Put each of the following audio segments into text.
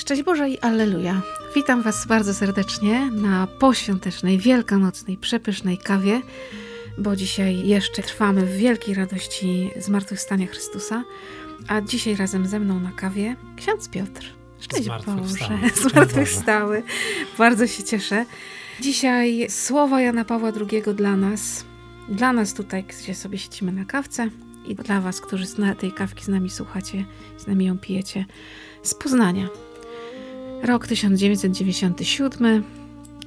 Szczęść Boże i Alleluja. Witam Was bardzo serdecznie na poświątecznej, wielkanocnej, przepysznej kawie, bo dzisiaj jeszcze trwamy w wielkiej radości zmartwychwstania Chrystusa, a dzisiaj razem ze mną na kawie ksiądz Piotr. Szczęść Boże, zmartwychwstały. Bardzo się cieszę. Dzisiaj słowa Jana Pawła II dla nas, dla nas tutaj, gdzie sobie siedzimy na kawce i dla Was, którzy tej kawki z nami słuchacie, z nami ją pijecie, z Poznania. Rok 1997.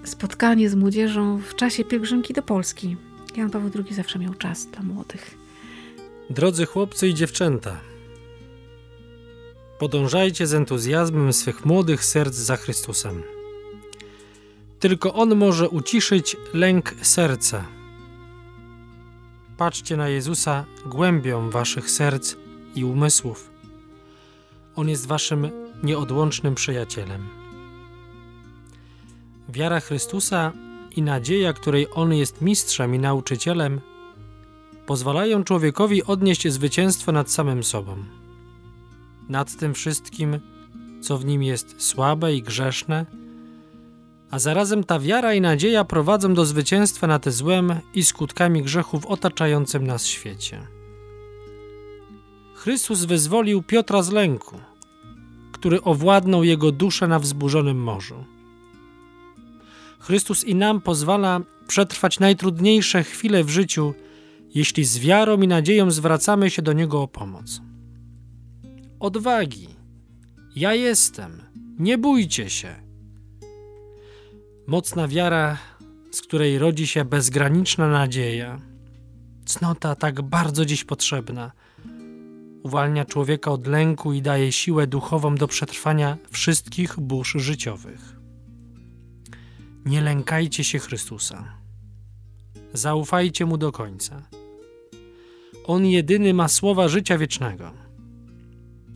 Spotkanie z młodzieżą w czasie pielgrzymki do Polski. Jan Paweł II zawsze miał czas dla młodych. Drodzy chłopcy i dziewczęta, podążajcie z entuzjazmem swych młodych serc za Chrystusem. Tylko On może uciszyć lęk serca. Patrzcie na Jezusa głębią waszych serc i umysłów. On jest waszym nieodłącznym przyjacielem. Wiara Chrystusa i nadzieja, której On jest mistrzem i nauczycielem, pozwalają człowiekowi odnieść zwycięstwo nad samym sobą. Nad tym wszystkim, co w nim jest słabe i grzeszne, a zarazem ta wiara i nadzieja prowadzą do zwycięstwa nad złem i skutkami grzechu w otaczającym nas świecie. Chrystus wyzwolił Piotra z lęku – który owładnął jego duszę na wzburzonym morzu. Chrystus i nam pozwala przetrwać najtrudniejsze chwile w życiu, jeśli z wiarą i nadzieją zwracamy się do Niego o pomoc. Odwagi! Ja jestem! Nie bójcie się! Mocna wiara, z której rodzi się bezgraniczna nadzieja, cnota tak bardzo dziś potrzebna – uwalnia człowieka od lęku i daje siłę duchową do przetrwania wszystkich burz życiowych. Nie lękajcie się Chrystusa. Zaufajcie Mu do końca. On jedyny ma słowa życia wiecznego.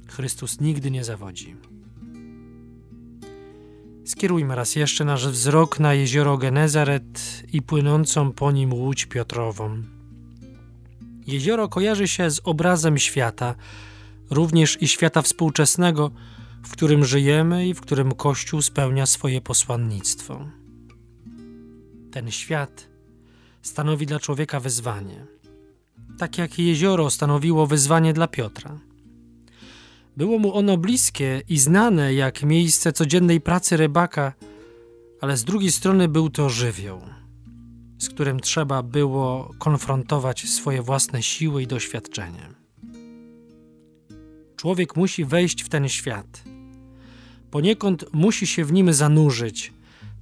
Chrystus nigdy nie zawodzi. Skierujmy raz jeszcze nasz wzrok na jezioro Genezaret i płynącą po nim łódź Piotrową Jezioro kojarzy się z obrazem świata, również i świata współczesnego, w którym żyjemy i w którym Kościół spełnia swoje posłannictwo. Ten świat stanowi dla człowieka wyzwanie, tak jak jezioro stanowiło wyzwanie dla Piotra. Było mu ono bliskie i znane jak miejsce codziennej pracy rybaka, ale z drugiej strony był to żywioł z którym trzeba było konfrontować swoje własne siły i doświadczenie. Człowiek musi wejść w ten świat. Poniekąd musi się w nim zanurzyć,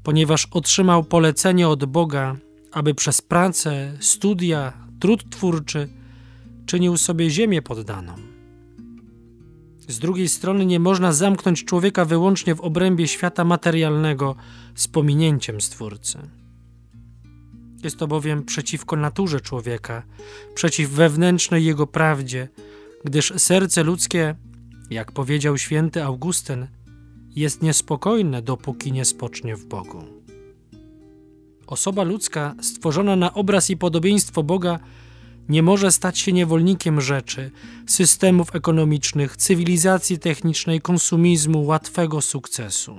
ponieważ otrzymał polecenie od Boga, aby przez pracę, studia, trud twórczy czynił sobie ziemię poddaną. Z drugiej strony nie można zamknąć człowieka wyłącznie w obrębie świata materialnego z pominięciem Stwórcy. Jest to bowiem przeciwko naturze człowieka, przeciw wewnętrznej jego prawdzie, gdyż serce ludzkie, jak powiedział święty Augustyn, jest niespokojne, dopóki nie spocznie w Bogu. Osoba ludzka, stworzona na obraz i podobieństwo Boga, nie może stać się niewolnikiem rzeczy, systemów ekonomicznych, cywilizacji technicznej, konsumizmu, łatwego sukcesu.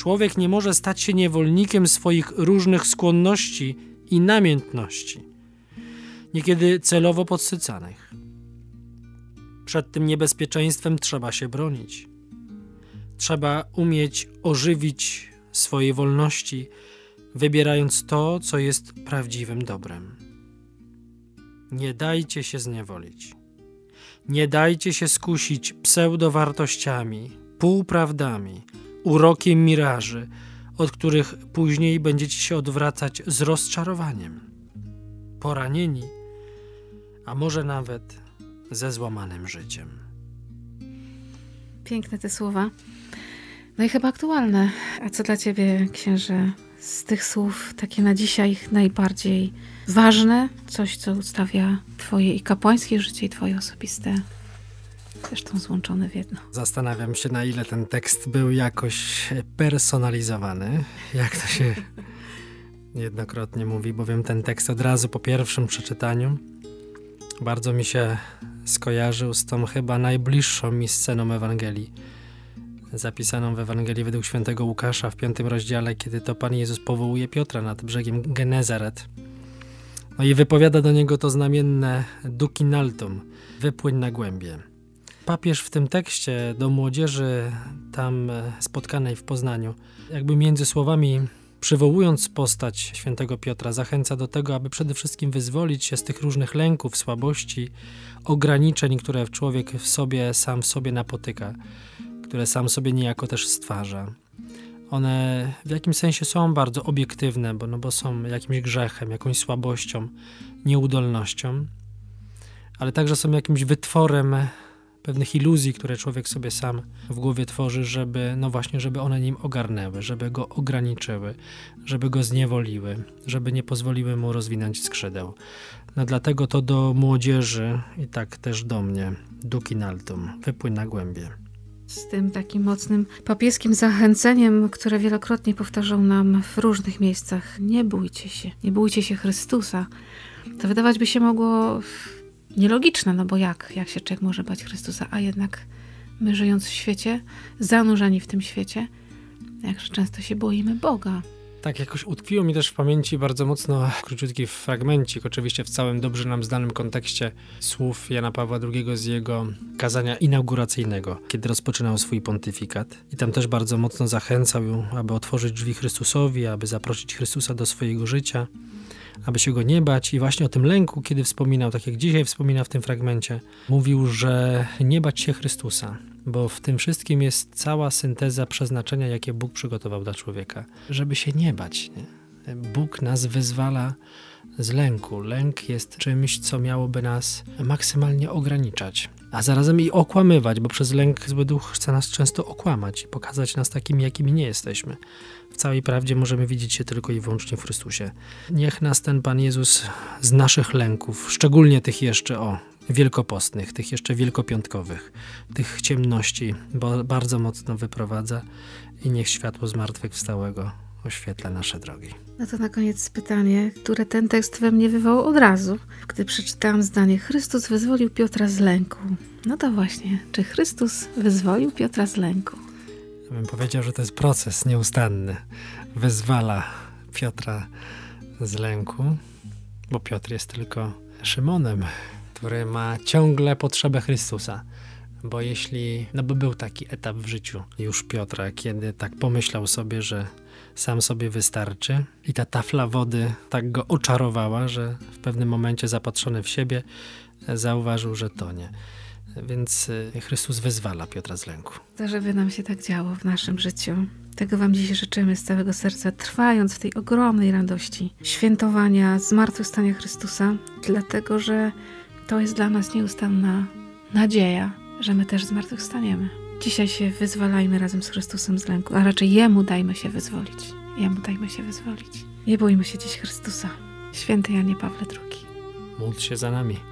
Człowiek nie może stać się niewolnikiem swoich różnych skłonności i namiętności, niekiedy celowo podsycanych. Przed tym niebezpieczeństwem trzeba się bronić. Trzeba umieć ożywić swojej wolności, wybierając to, co jest prawdziwym dobrem. Nie dajcie się zniewolić. Nie dajcie się skusić pseudowartościami, półprawdami, urokiem miraży, od których później będziecie się odwracać z rozczarowaniem, poranieni, a może nawet ze złamanym życiem. Piękne te słowa. No i chyba aktualne. A co dla ciebie, księże, z tych słów takie na dzisiaj najbardziej ważne? Coś, co ustawia twoje i kapłańskie życie, i twoje osobiste zresztą złączone w jedno. Zastanawiam się, na ile ten tekst był jakoś personalizowany, jak to się niejednokrotnie mówi, bowiem ten tekst od razu po pierwszym przeczytaniu bardzo mi się skojarzył z tą chyba najbliższą mi sceną Ewangelii zapisaną w Ewangelii według świętego Łukasza w piątym rozdziale, kiedy to Pan Jezus powołuje Piotra nad brzegiem Genezaret. No i wypowiada do niego to znamienne dukinaltum, wypłyń na głębie. Papież w tym tekście do młodzieży tam spotkanej w Poznaniu, jakby między słowami przywołując postać świętego Piotra, zachęca do tego, aby przede wszystkim wyzwolić się z tych różnych lęków, słabości, ograniczeń, które człowiek w sobie sam w sobie napotyka, które sam sobie niejako też stwarza. One w jakimś sensie są bardzo obiektywne, bo, no bo są jakimś grzechem, jakąś słabością, nieudolnością, ale także są jakimś wytworem pewnych iluzji, które człowiek sobie sam w głowie tworzy, żeby, no właśnie, żeby one nim ogarnęły, żeby go ograniczyły, żeby go zniewoliły, żeby nie pozwoliły mu rozwinąć skrzydeł. No dlatego to do młodzieży i tak też do mnie, dukinaltum, wypłyń na głębie. Z tym takim mocnym papieskim zachęceniem, które wielokrotnie powtarzał nam w różnych miejscach. Nie bójcie się, nie bójcie się Chrystusa. To wydawać by się mogło nielogiczne, no bo jak, jak się człowiek może bać Chrystusa, a jednak my żyjąc w świecie, zanurzeni w tym świecie, jakże często się boimy Boga. Tak, jakoś utkwiło mi też w pamięci bardzo mocno króciutki fragmencik, oczywiście w całym dobrze nam znanym kontekście słów Jana Pawła II z jego kazania inauguracyjnego, kiedy rozpoczynał swój pontyfikat. I tam też bardzo mocno zachęcał ją, aby otworzyć drzwi Chrystusowi, aby zaprosić Chrystusa do swojego życia aby się go nie bać. I właśnie o tym lęku, kiedy wspominał, tak jak dzisiaj wspomina w tym fragmencie, mówił, że nie bać się Chrystusa, bo w tym wszystkim jest cała synteza przeznaczenia, jakie Bóg przygotował dla człowieka, żeby się nie bać. Nie? Bóg nas wyzwala z lęku. Lęk jest czymś, co miałoby nas maksymalnie ograniczać, a zarazem i okłamywać, bo przez lęk zły duch chce nas często okłamać i pokazać nas takimi, jakimi nie jesteśmy. W całej prawdzie możemy widzieć się tylko i wyłącznie w Chrystusie. Niech nas ten Pan Jezus z naszych lęków, szczególnie tych jeszcze o wielkopostnych, tych jeszcze wielkopiątkowych, tych ciemności, bo bardzo mocno wyprowadza i niech światło zmartwychwstałego oświetla nasze drogi. No to na koniec pytanie, które ten tekst we mnie wywołał od razu, gdy przeczytałam zdanie Chrystus wyzwolił Piotra z lęku. No to właśnie, czy Chrystus wyzwolił Piotra z lęku? Ja bym powiedział, że to jest proces nieustanny. Wyzwala Piotra z lęku, bo Piotr jest tylko Szymonem, który ma ciągle potrzebę Chrystusa. Bo jeśli, no bo był taki etap w życiu już Piotra, kiedy tak pomyślał sobie, że sam sobie wystarczy i ta tafla wody tak go oczarowała, że w pewnym momencie zapatrzony w siebie zauważył, że to nie. Więc y, Chrystus wyzwala Piotra z lęku. To, żeby nam się tak działo w naszym życiu. Tego Wam dziś życzymy z całego serca, trwając w tej ogromnej radości świętowania zmartwychwstania Chrystusa, dlatego że to jest dla nas nieustanna nadzieja, że my też zmartwychwstaniemy. Dzisiaj się wyzwalajmy razem z Chrystusem z lęku, a raczej Jemu dajmy się wyzwolić. Jemu dajmy się wyzwolić. Nie bójmy się dziś Chrystusa. Święty Janie Pawle II. Módl się za nami.